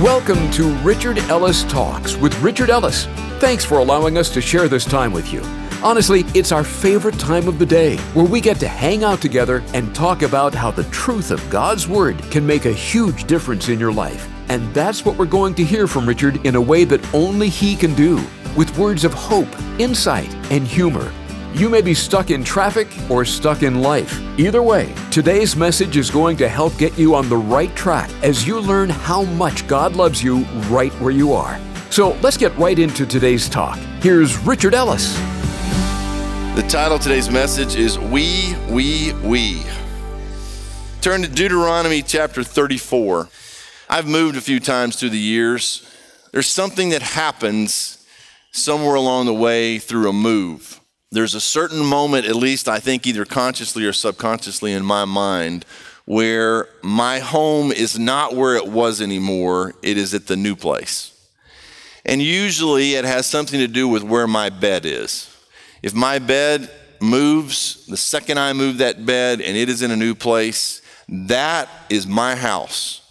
Welcome to Richard Ellis Talks with Richard Ellis. Thanks for allowing us to share this time with you. Honestly, it's our favorite time of the day where we get to hang out together and talk about how the truth of God's Word can make a huge difference in your life. And that's what we're going to hear from Richard in a way that only he can do, with words of hope, insight, and humor. You may be stuck in traffic or stuck in life. Either way, today's message is going to help get you on the right track as you learn how much God loves you right where you are. So let's get right into today's talk. Here's Richard Ellis. The title of today's message is We, We, We. Turn to Deuteronomy chapter 34. I've moved a few times through the years. There's something that happens somewhere along the way through a move there's a certain moment, at least I think either consciously or subconsciously in my mind, where my home is not where it was anymore, it is at the new place. And usually it has something to do with where my bed is. If my bed moves, the second I move that bed and it is in a new place, that is my house.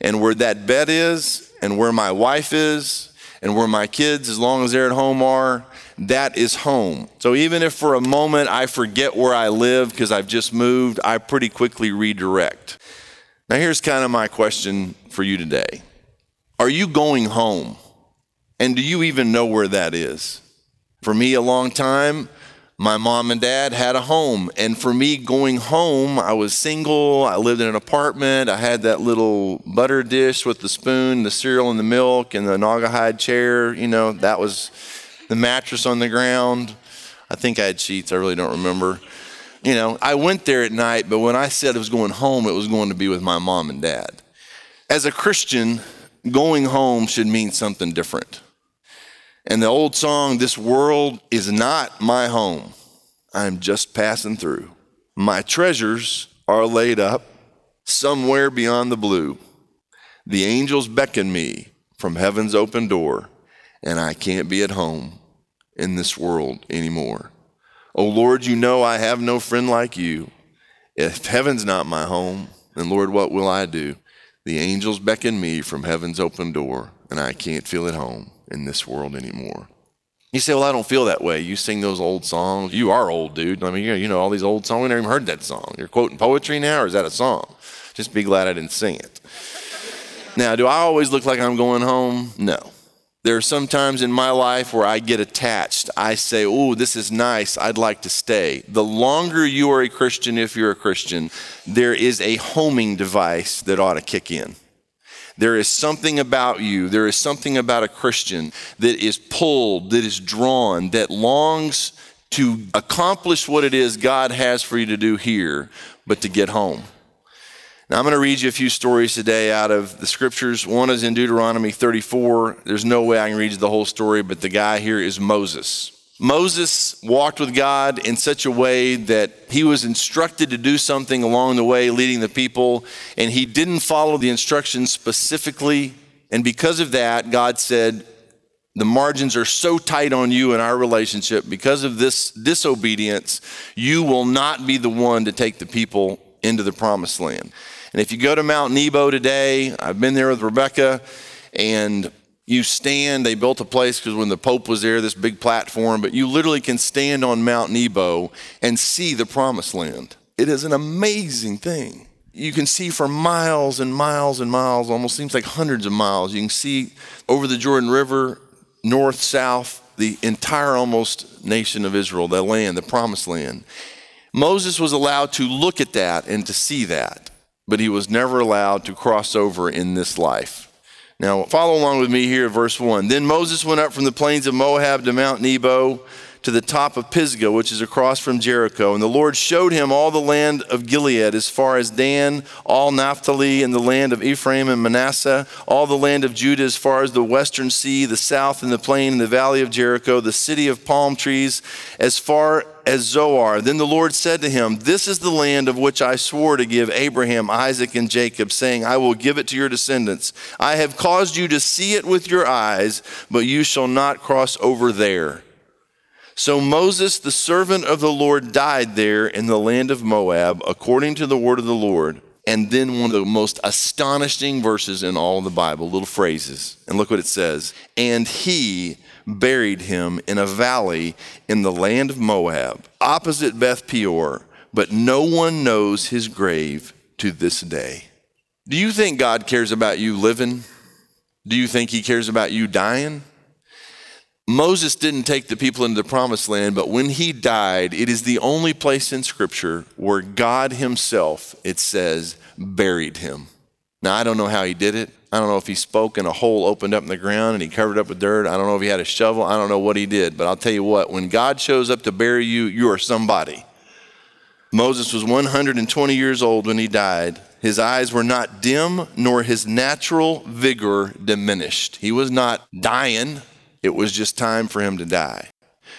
And where that bed is, and where my wife is, and where my kids, as long as they're at home, are, that is home. So even if for a moment I forget where I live because I've just moved, I pretty quickly redirect. Now, here's kind of my question for you today Are you going home? And do you even know where that is? For me, a long time, my mom and dad had a home. And for me, going home, I was single. I lived in an apartment. I had that little butter dish with the spoon, the cereal and the milk, and the Naugahyde chair. You know, that was the mattress on the ground. I think I had sheets, I really don't remember. You know, I went there at night, but when I said I was going home, it was going to be with my mom and dad. As a Christian, going home should mean something different. And the old song, This World is Not My Home, I'm just passing through. My treasures are laid up somewhere beyond the blue. The angels beckon me from heaven's open door and I can't be at home in this world anymore. Oh Lord, you know I have no friend like you. If heaven's not my home, then Lord, what will I do? The angels beckon me from heaven's open door, and I can't feel at home in this world anymore. You say, Well, I don't feel that way. You sing those old songs. You are old, dude. I mean, you know all these old songs. We never even heard that song. You're quoting poetry now, or is that a song? Just be glad I didn't sing it. Now, do I always look like I'm going home? No. There are some times in my life where I get attached. I say, Oh, this is nice. I'd like to stay. The longer you are a Christian, if you're a Christian, there is a homing device that ought to kick in. There is something about you, there is something about a Christian that is pulled, that is drawn, that longs to accomplish what it is God has for you to do here, but to get home. Now, I'm going to read you a few stories today out of the scriptures. One is in Deuteronomy 34. There's no way I can read you the whole story, but the guy here is Moses. Moses walked with God in such a way that he was instructed to do something along the way, leading the people, and he didn't follow the instructions specifically. And because of that, God said, The margins are so tight on you in our relationship. Because of this disobedience, you will not be the one to take the people into the promised land. And if you go to Mount Nebo today, I've been there with Rebecca, and you stand, they built a place because when the Pope was there, this big platform, but you literally can stand on Mount Nebo and see the promised land. It is an amazing thing. You can see for miles and miles and miles, almost seems like hundreds of miles. You can see over the Jordan River, north, south, the entire almost nation of Israel, the land, the promised land. Moses was allowed to look at that and to see that but he was never allowed to cross over in this life. Now, follow along with me here, verse 1. Then Moses went up from the plains of Moab to Mount Nebo to the top of Pisgah, which is across from Jericho. And the Lord showed him all the land of Gilead, as far as Dan, all Naphtali, and the land of Ephraim and Manasseh, all the land of Judah, as far as the western sea, the south, and the plain, and the valley of Jericho, the city of palm trees, as far as Zoar. Then the Lord said to him, This is the land of which I swore to give Abraham, Isaac, and Jacob, saying, I will give it to your descendants. I have caused you to see it with your eyes, but you shall not cross over there. So Moses, the servant of the Lord, died there in the land of Moab, according to the word of the Lord. and then one of the most astonishing verses in all the Bible, little phrases. And look what it says. And he buried him in a valley in the land of Moab, opposite Beth Peor, but no one knows his grave to this day. Do you think God cares about you living? Do you think he cares about you dying? Moses didn't take the people into the promised land, but when he died, it is the only place in Scripture where God Himself, it says, buried him. Now, I don't know how he did it. I don't know if he spoke and a hole opened up in the ground and he covered up with dirt. I don't know if he had a shovel. I don't know what he did. But I'll tell you what, when God shows up to bury you, you are somebody. Moses was 120 years old when he died. His eyes were not dim, nor his natural vigor diminished. He was not dying. It was just time for him to die.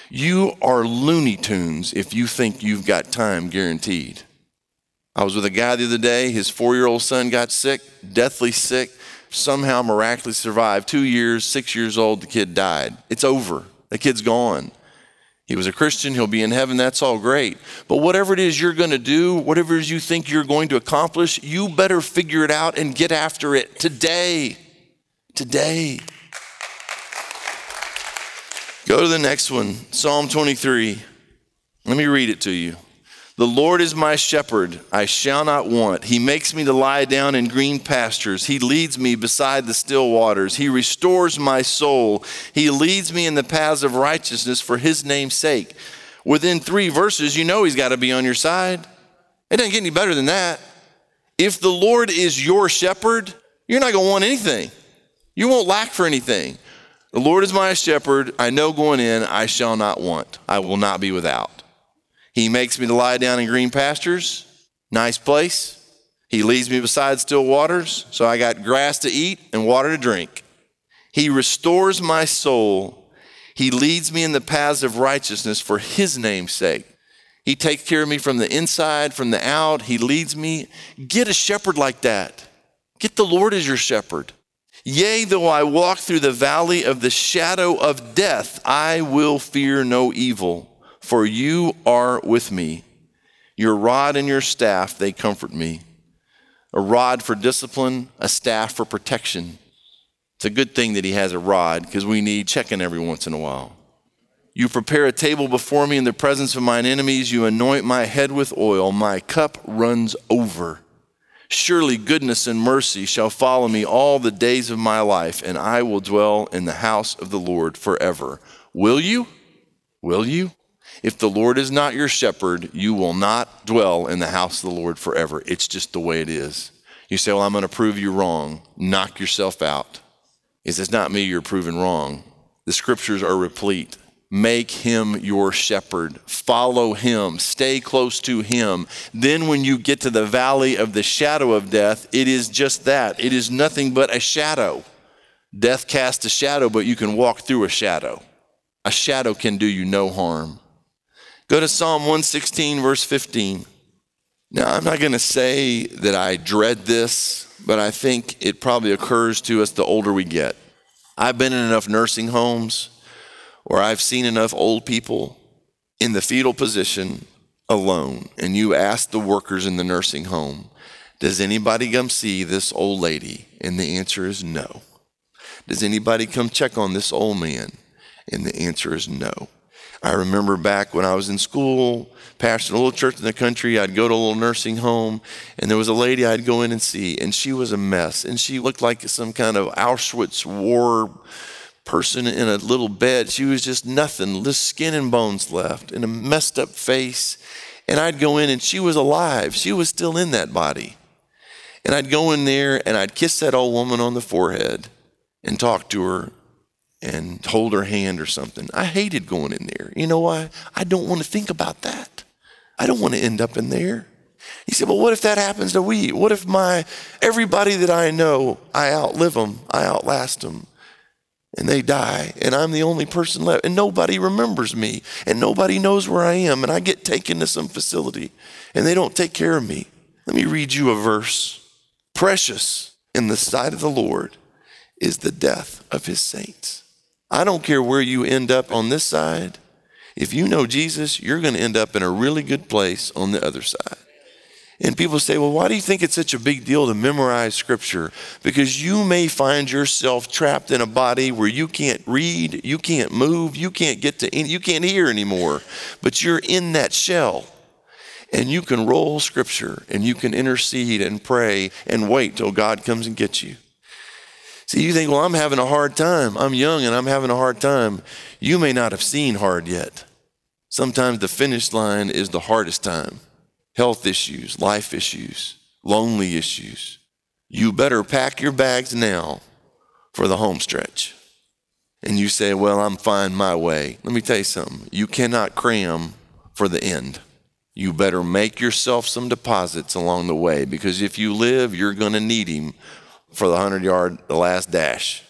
You are Looney Tunes if you think you've got time guaranteed. I was with a guy the other day, his four year old son got sick, deathly sick, somehow miraculously survived. Two years, six years old, the kid died. It's over. The kid's gone. He was a Christian, he'll be in heaven, that's all great. But whatever it is you're going to do, whatever it is you think you're going to accomplish, you better figure it out and get after it today. Today. Go to the next one, Psalm 23. Let me read it to you. The Lord is my shepherd, I shall not want. He makes me to lie down in green pastures. He leads me beside the still waters. He restores my soul. He leads me in the paths of righteousness for his name's sake. Within three verses, you know he's got to be on your side. It doesn't get any better than that. If the Lord is your shepherd, you're not going to want anything. You won't lack for anything. The Lord is my shepherd. I know going in, I shall not want. I will not be without. He makes me to lie down in green pastures. Nice place. He leads me beside still waters, so I got grass to eat and water to drink. He restores my soul. He leads me in the paths of righteousness for his name's sake. He takes care of me from the inside, from the out. He leads me. Get a shepherd like that. Get the Lord as your shepherd. Yea, though I walk through the valley of the shadow of death, I will fear no evil, for you are with me. Your rod and your staff, they comfort me. A rod for discipline, a staff for protection. It's a good thing that he has a rod because we need checking every once in a while. You prepare a table before me in the presence of mine enemies. You anoint my head with oil. My cup runs over. Surely goodness and mercy shall follow me all the days of my life, and I will dwell in the house of the Lord forever. Will you? Will you? If the Lord is not your shepherd, you will not dwell in the house of the Lord forever. It's just the way it is. You say, Well, I'm going to prove you wrong. Knock yourself out. He says, not me you're proving wrong. The scriptures are replete. Make him your shepherd. Follow him. Stay close to him. Then, when you get to the valley of the shadow of death, it is just that. It is nothing but a shadow. Death casts a shadow, but you can walk through a shadow. A shadow can do you no harm. Go to Psalm 116, verse 15. Now, I'm not going to say that I dread this, but I think it probably occurs to us the older we get. I've been in enough nursing homes or I've seen enough old people in the fetal position alone, and you ask the workers in the nursing home, Does anybody come see this old lady? And the answer is no. Does anybody come check on this old man? And the answer is no. I remember back when I was in school, pastoring a little church in the country, I'd go to a little nursing home, and there was a lady I'd go in and see, and she was a mess, and she looked like some kind of Auschwitz war person in a little bed. She was just nothing, just skin and bones left, and a messed up face. And I'd go in, and she was alive. She was still in that body. And I'd go in there, and I'd kiss that old woman on the forehead and talk to her and hold her hand or something. I hated going in there. You know why? I don't want to think about that. I don't want to end up in there. He said, Well, what if that happens to we? What if my everybody that I know, I outlive them, I outlast them? And they die, and I'm the only person left, and nobody remembers me, and nobody knows where I am, and I get taken to some facility, and they don't take care of me. Let me read you a verse. Precious in the sight of the Lord is the death of his saints. I don't care where you end up on this side. If you know Jesus, you're going to end up in a really good place on the other side. And people say, well, why do you think it's such a big deal to memorize scripture? Because you may find yourself trapped in a body where you can't read, you can't move, you can't get to, any, you can't hear anymore, but you're in that shell. And you can roll scripture and you can intercede and pray and wait till God comes and gets you. See, you think, well, I'm having a hard time. I'm young and I'm having a hard time. You may not have seen hard yet. Sometimes the finish line is the hardest time health issues, life issues, lonely issues. You better pack your bags now for the home stretch. And you say, Well, I'm fine my way. Let me tell you something. You cannot cram for the end. You better make yourself some deposits along the way because if you live, you're going to need him for the 100 yard, the last dash.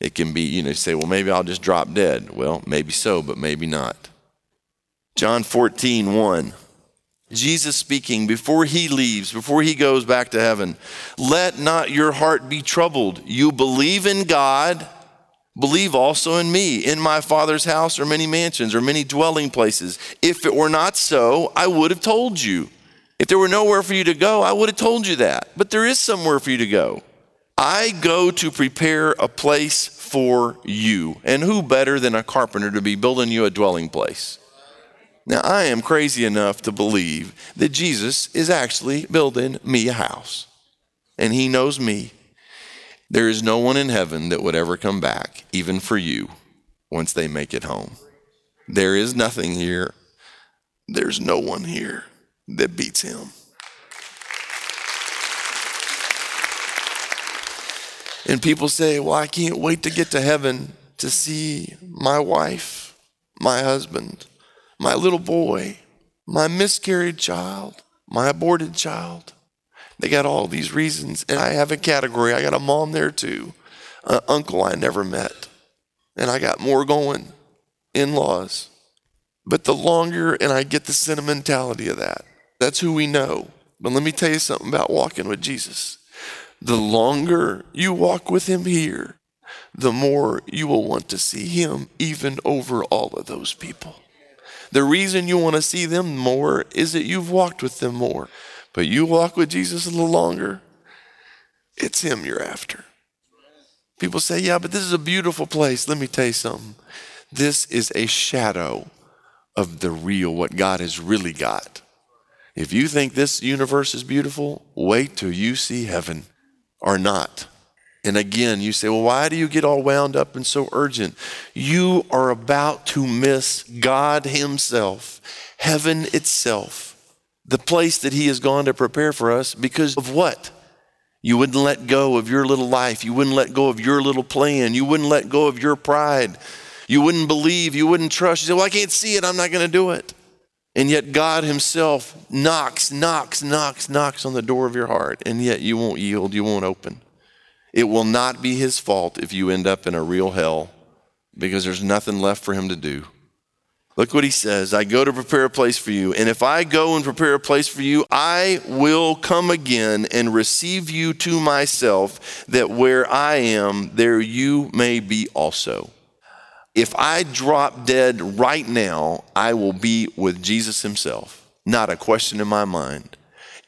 It can be, you know, say, Well, maybe I'll just drop dead. Well, maybe so, but maybe not. John 14, 1. Jesus speaking before he leaves, before he goes back to heaven. Let not your heart be troubled. You believe in God, believe also in me. In my Father's house are many mansions or many dwelling places. If it were not so, I would have told you. If there were nowhere for you to go, I would have told you that. But there is somewhere for you to go. I go to prepare a place for you. And who better than a carpenter to be building you a dwelling place? Now, I am crazy enough to believe that Jesus is actually building me a house, and He knows me. There is no one in heaven that would ever come back, even for you, once they make it home. There is nothing here. There's no one here that beats Him. And people say, Well, I can't wait to get to heaven to see my wife, my husband my little boy, my miscarried child, my aborted child. They got all these reasons. And I have a category. I got a mom there too, an uncle I never met. And I got more going, in laws. But the longer, and I get the sentimentality of that, that's who we know. But let me tell you something about walking with Jesus. The longer you walk with him here, the more you will want to see him even over all of those people. The reason you want to see them more is that you've walked with them more. But you walk with Jesus a little longer, it's Him you're after. People say, yeah, but this is a beautiful place. Let me tell you something. This is a shadow of the real, what God has really got. If you think this universe is beautiful, wait till you see heaven or not. And again, you say, well, why do you get all wound up and so urgent? You are about to miss God Himself, heaven itself, the place that He has gone to prepare for us because of what? You wouldn't let go of your little life. You wouldn't let go of your little plan. You wouldn't let go of your pride. You wouldn't believe. You wouldn't trust. You say, well, I can't see it. I'm not going to do it. And yet God Himself knocks, knocks, knocks, knocks on the door of your heart. And yet you won't yield. You won't open. It will not be his fault if you end up in a real hell because there's nothing left for him to do. Look what he says I go to prepare a place for you. And if I go and prepare a place for you, I will come again and receive you to myself, that where I am, there you may be also. If I drop dead right now, I will be with Jesus himself. Not a question in my mind.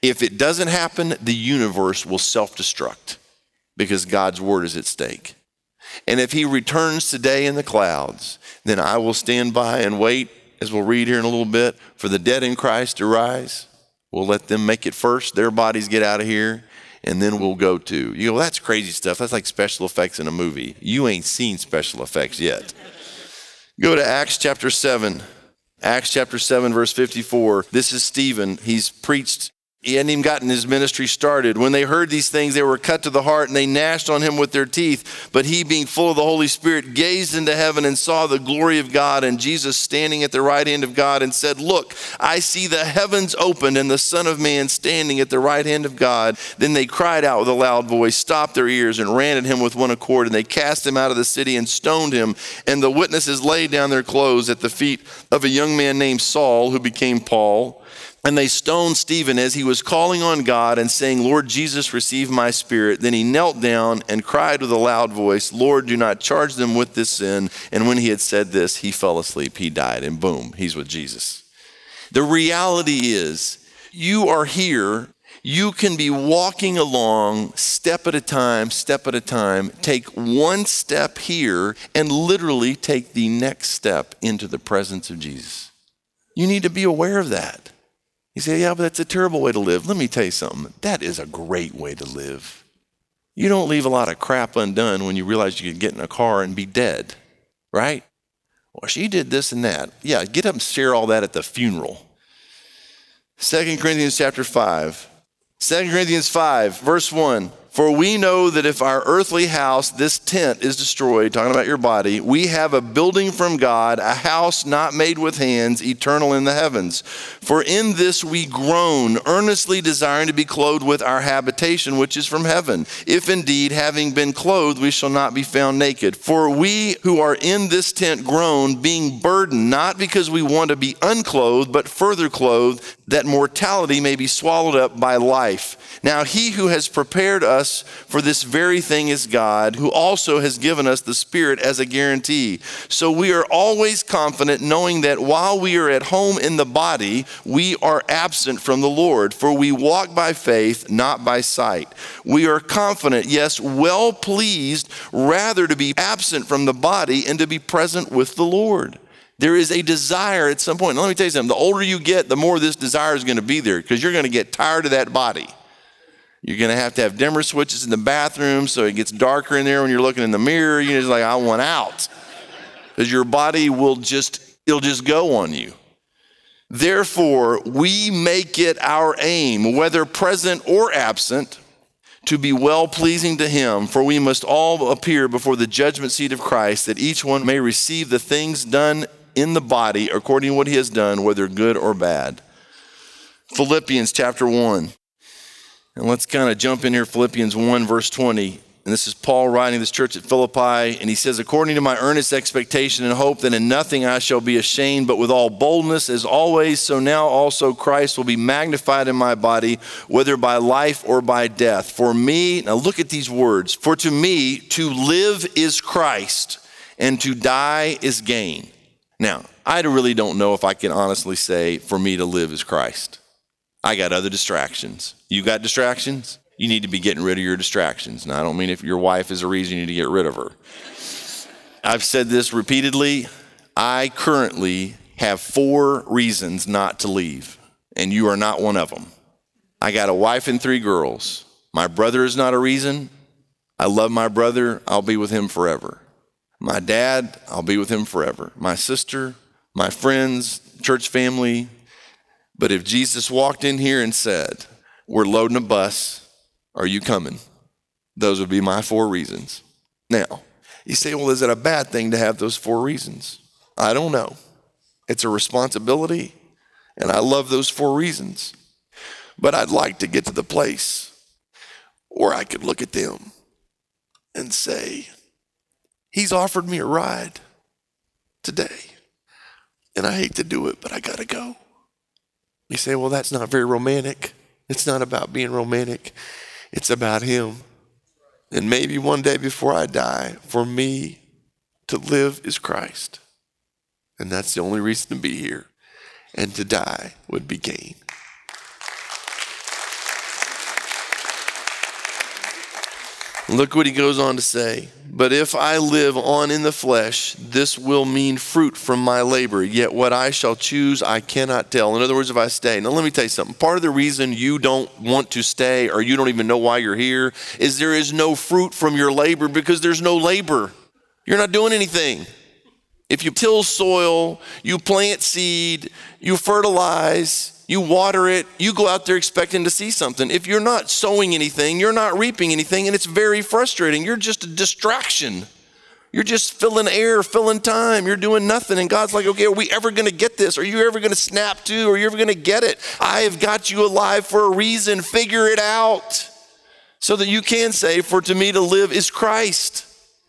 If it doesn't happen, the universe will self destruct because God's word is at stake. And if he returns today in the clouds, then I will stand by and wait, as we'll read here in a little bit, for the dead in Christ to rise. We'll let them make it first, their bodies get out of here, and then we'll go to. You go, that's crazy stuff. That's like special effects in a movie. You ain't seen special effects yet. Go to Acts chapter 7. Acts chapter 7, verse 54. This is Stephen. He's preached he hadn't even gotten his ministry started. When they heard these things, they were cut to the heart and they gnashed on him with their teeth. But he, being full of the Holy Spirit, gazed into heaven and saw the glory of God and Jesus standing at the right hand of God and said, Look, I see the heavens opened and the Son of Man standing at the right hand of God. Then they cried out with a loud voice, stopped their ears, and ran at him with one accord. And they cast him out of the city and stoned him. And the witnesses laid down their clothes at the feet of a young man named Saul, who became Paul. And they stoned Stephen as he was calling on God and saying, Lord Jesus, receive my spirit. Then he knelt down and cried with a loud voice, Lord, do not charge them with this sin. And when he had said this, he fell asleep. He died, and boom, he's with Jesus. The reality is, you are here, you can be walking along step at a time, step at a time, take one step here, and literally take the next step into the presence of Jesus. You need to be aware of that. You say, yeah, but that's a terrible way to live. Let me tell you something. That is a great way to live. You don't leave a lot of crap undone when you realize you could get in a car and be dead, right? Well, she did this and that. Yeah, get up and share all that at the funeral. 2 Corinthians chapter 5. 2 Corinthians 5, verse 1. For we know that if our earthly house, this tent, is destroyed, talking about your body, we have a building from God, a house not made with hands, eternal in the heavens. For in this we groan, earnestly desiring to be clothed with our habitation, which is from heaven. If indeed, having been clothed, we shall not be found naked. For we who are in this tent groan, being burdened, not because we want to be unclothed, but further clothed, that mortality may be swallowed up by life. Now, he who has prepared us for this very thing is God, who also has given us the Spirit as a guarantee. So we are always confident, knowing that while we are at home in the body, we are absent from the Lord, for we walk by faith, not by sight. We are confident, yes, well pleased, rather to be absent from the body and to be present with the Lord. There is a desire at some point. Let me tell you something the older you get, the more this desire is going to be there because you're going to get tired of that body. You're going to have to have dimmer switches in the bathroom so it gets darker in there when you're looking in the mirror. You're just like, I want out. Because your body will just, it'll just go on you. Therefore, we make it our aim, whether present or absent, to be well pleasing to Him, for we must all appear before the judgment seat of Christ, that each one may receive the things done in the body according to what He has done, whether good or bad. Philippians chapter 1. And let's kind of jump in here, Philippians 1, verse 20. And this is Paul writing this church at Philippi. And he says, According to my earnest expectation and hope that in nothing I shall be ashamed, but with all boldness, as always, so now also Christ will be magnified in my body, whether by life or by death. For me, now look at these words For to me, to live is Christ, and to die is gain. Now, I really don't know if I can honestly say, For me to live is Christ. I got other distractions. You got distractions? You need to be getting rid of your distractions. Now, I don't mean if your wife is a reason you need to get rid of her. I've said this repeatedly. I currently have four reasons not to leave, and you are not one of them. I got a wife and three girls. My brother is not a reason. I love my brother. I'll be with him forever. My dad, I'll be with him forever. My sister, my friends, church family, but if Jesus walked in here and said, We're loading a bus, are you coming? Those would be my four reasons. Now, you say, Well, is it a bad thing to have those four reasons? I don't know. It's a responsibility, and I love those four reasons. But I'd like to get to the place where I could look at them and say, He's offered me a ride today. And I hate to do it, but I got to go. You say, well, that's not very romantic. It's not about being romantic, it's about Him. And maybe one day before I die, for me to live is Christ. And that's the only reason to be here. And to die would be gain. Look what he goes on to say. But if I live on in the flesh, this will mean fruit from my labor. Yet what I shall choose, I cannot tell. In other words, if I stay. Now, let me tell you something. Part of the reason you don't want to stay or you don't even know why you're here is there is no fruit from your labor because there's no labor. You're not doing anything. If you till soil, you plant seed, you fertilize, you water it, you go out there expecting to see something. If you're not sowing anything, you're not reaping anything, and it's very frustrating. You're just a distraction. You're just filling air, filling time. You're doing nothing. And God's like, okay, are we ever going to get this? Are you ever going to snap to? Are you ever going to get it? I have got you alive for a reason. Figure it out so that you can say, for to me to live is Christ.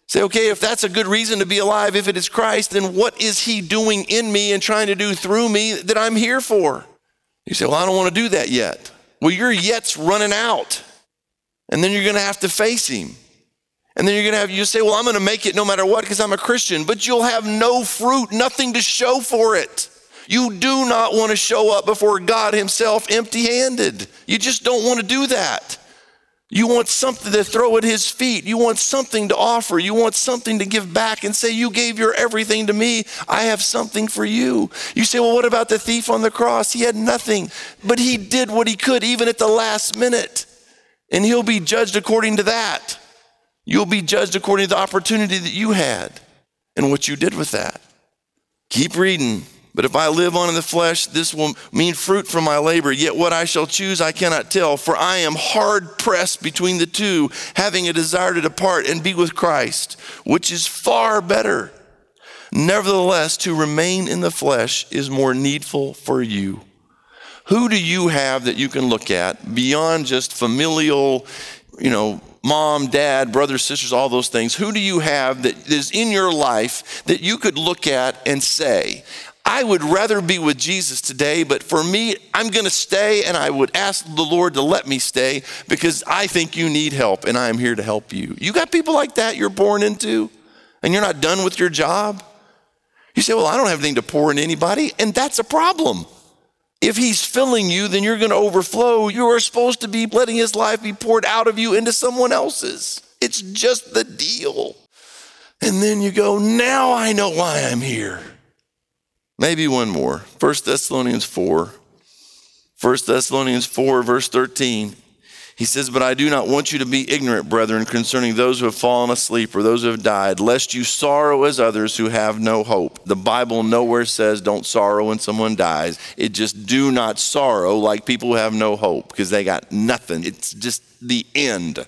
Say, okay, if that's a good reason to be alive, if it is Christ, then what is He doing in me and trying to do through me that I'm here for? You say, Well, I don't want to do that yet. Well, your yet's running out. And then you're going to have to face him. And then you're going to have, you say, Well, I'm going to make it no matter what because I'm a Christian, but you'll have no fruit, nothing to show for it. You do not want to show up before God Himself empty handed. You just don't want to do that. You want something to throw at his feet. You want something to offer. You want something to give back and say, You gave your everything to me. I have something for you. You say, Well, what about the thief on the cross? He had nothing, but he did what he could, even at the last minute. And he'll be judged according to that. You'll be judged according to the opportunity that you had and what you did with that. Keep reading. But if I live on in the flesh, this will mean fruit from my labor. Yet what I shall choose, I cannot tell, for I am hard pressed between the two, having a desire to depart and be with Christ, which is far better. Nevertheless, to remain in the flesh is more needful for you. Who do you have that you can look at beyond just familial, you know, mom, dad, brothers, sisters, all those things? Who do you have that is in your life that you could look at and say, I would rather be with Jesus today, but for me, I'm going to stay and I would ask the Lord to let me stay because I think you need help and I am here to help you. You got people like that you're born into and you're not done with your job? You say, Well, I don't have anything to pour in anybody, and that's a problem. If he's filling you, then you're going to overflow. You are supposed to be letting his life be poured out of you into someone else's. It's just the deal. And then you go, Now I know why I'm here. Maybe one more. 1 Thessalonians 4. 1 Thessalonians 4, verse 13. He says, But I do not want you to be ignorant, brethren, concerning those who have fallen asleep or those who have died, lest you sorrow as others who have no hope. The Bible nowhere says don't sorrow when someone dies. It just do not sorrow like people who have no hope because they got nothing. It's just the end.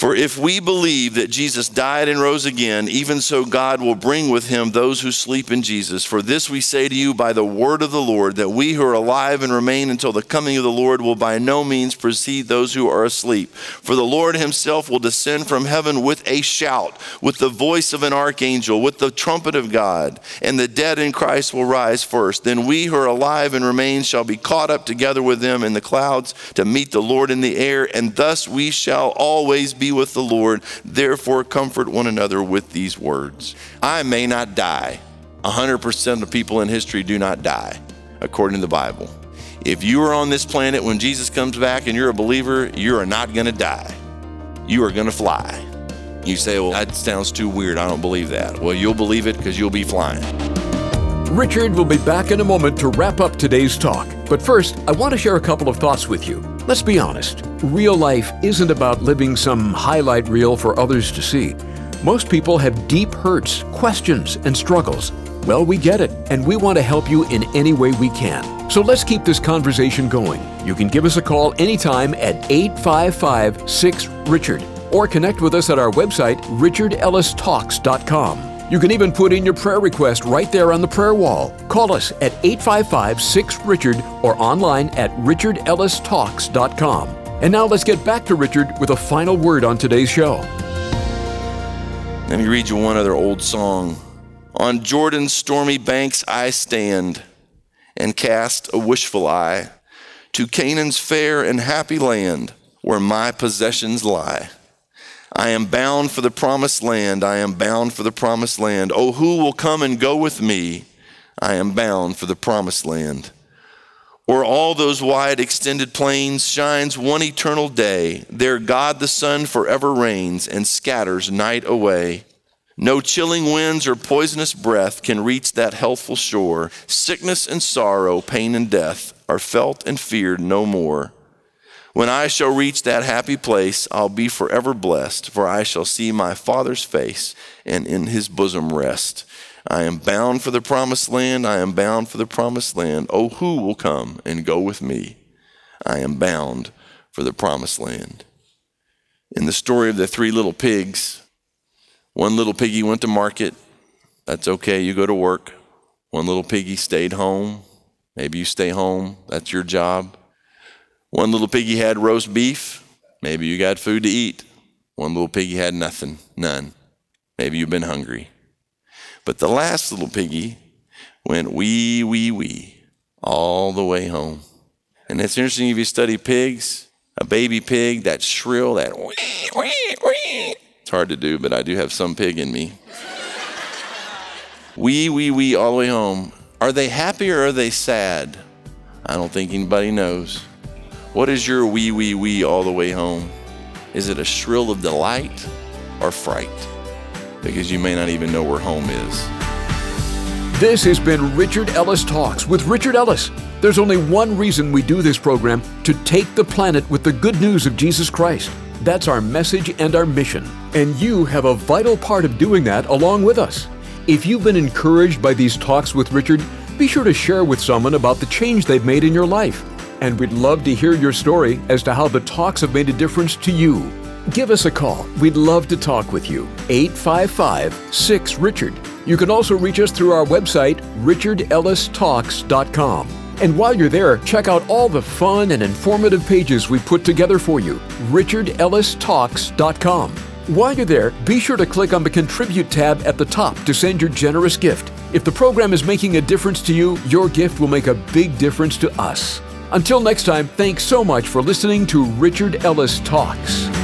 For if we believe that Jesus died and rose again, even so God will bring with him those who sleep in Jesus. For this we say to you by the word of the Lord, that we who are alive and remain until the coming of the Lord will by no means precede those who are asleep. For the Lord himself will descend from heaven with a shout, with the voice of an archangel, with the trumpet of God, and the dead in Christ will rise first. Then we who are alive and remain shall be caught up together with them in the clouds to meet the Lord in the air, and thus we shall always be with the Lord. Therefore, comfort one another with these words. I may not die. 100% of people in history do not die, according to the Bible. If you are on this planet when Jesus comes back and you're a believer, you are not going to die. You are going to fly. You say, well, that sounds too weird. I don't believe that. Well, you'll believe it because you'll be flying. Richard will be back in a moment to wrap up today's talk. But first, I want to share a couple of thoughts with you. Let's be honest real life isn't about living some highlight reel for others to see. Most people have deep hurts, questions, and struggles. Well, we get it, and we want to help you in any way we can. So let's keep this conversation going. You can give us a call anytime at 855 6 Richard or connect with us at our website, richardellistalks.com. You can even put in your prayer request right there on the prayer wall. Call us at 855 6 Richard or online at richardellistalks.com. And now let's get back to Richard with a final word on today's show. Let me read you one other old song. On Jordan's stormy banks I stand and cast a wishful eye to Canaan's fair and happy land where my possessions lie. I am bound for the promised land. I am bound for the promised land. Oh, who will come and go with me? I am bound for the promised land. Where all those wide extended plains shines one eternal day, there God the sun forever reigns and scatters night away. No chilling winds or poisonous breath can reach that healthful shore. Sickness and sorrow, pain and death are felt and feared no more. When I shall reach that happy place, I'll be forever blessed, for I shall see my Father's face and in his bosom rest. I am bound for the promised land. I am bound for the promised land. Oh, who will come and go with me? I am bound for the promised land. In the story of the three little pigs, one little piggy went to market. That's okay, you go to work. One little piggy stayed home. Maybe you stay home. That's your job. One little piggy had roast beef. Maybe you got food to eat. One little piggy had nothing, none. Maybe you've been hungry. But the last little piggy went wee, wee, wee all the way home. And it's interesting if you study pigs, a baby pig, that shrill, that wee, wee, wee. It's hard to do, but I do have some pig in me. wee, wee, wee all the way home. Are they happy or are they sad? I don't think anybody knows. What is your wee, wee, wee all the way home? Is it a shrill of delight or fright? Because you may not even know where home is. This has been Richard Ellis Talks with Richard Ellis. There's only one reason we do this program to take the planet with the good news of Jesus Christ. That's our message and our mission. And you have a vital part of doing that along with us. If you've been encouraged by these talks with Richard, be sure to share with someone about the change they've made in your life. And we'd love to hear your story as to how the talks have made a difference to you. Give us a call. We'd love to talk with you. 855 6 Richard. You can also reach us through our website, richardellistalks.com. And while you're there, check out all the fun and informative pages we put together for you. richardellistalks.com. While you're there, be sure to click on the Contribute tab at the top to send your generous gift. If the program is making a difference to you, your gift will make a big difference to us. Until next time, thanks so much for listening to Richard Ellis Talks.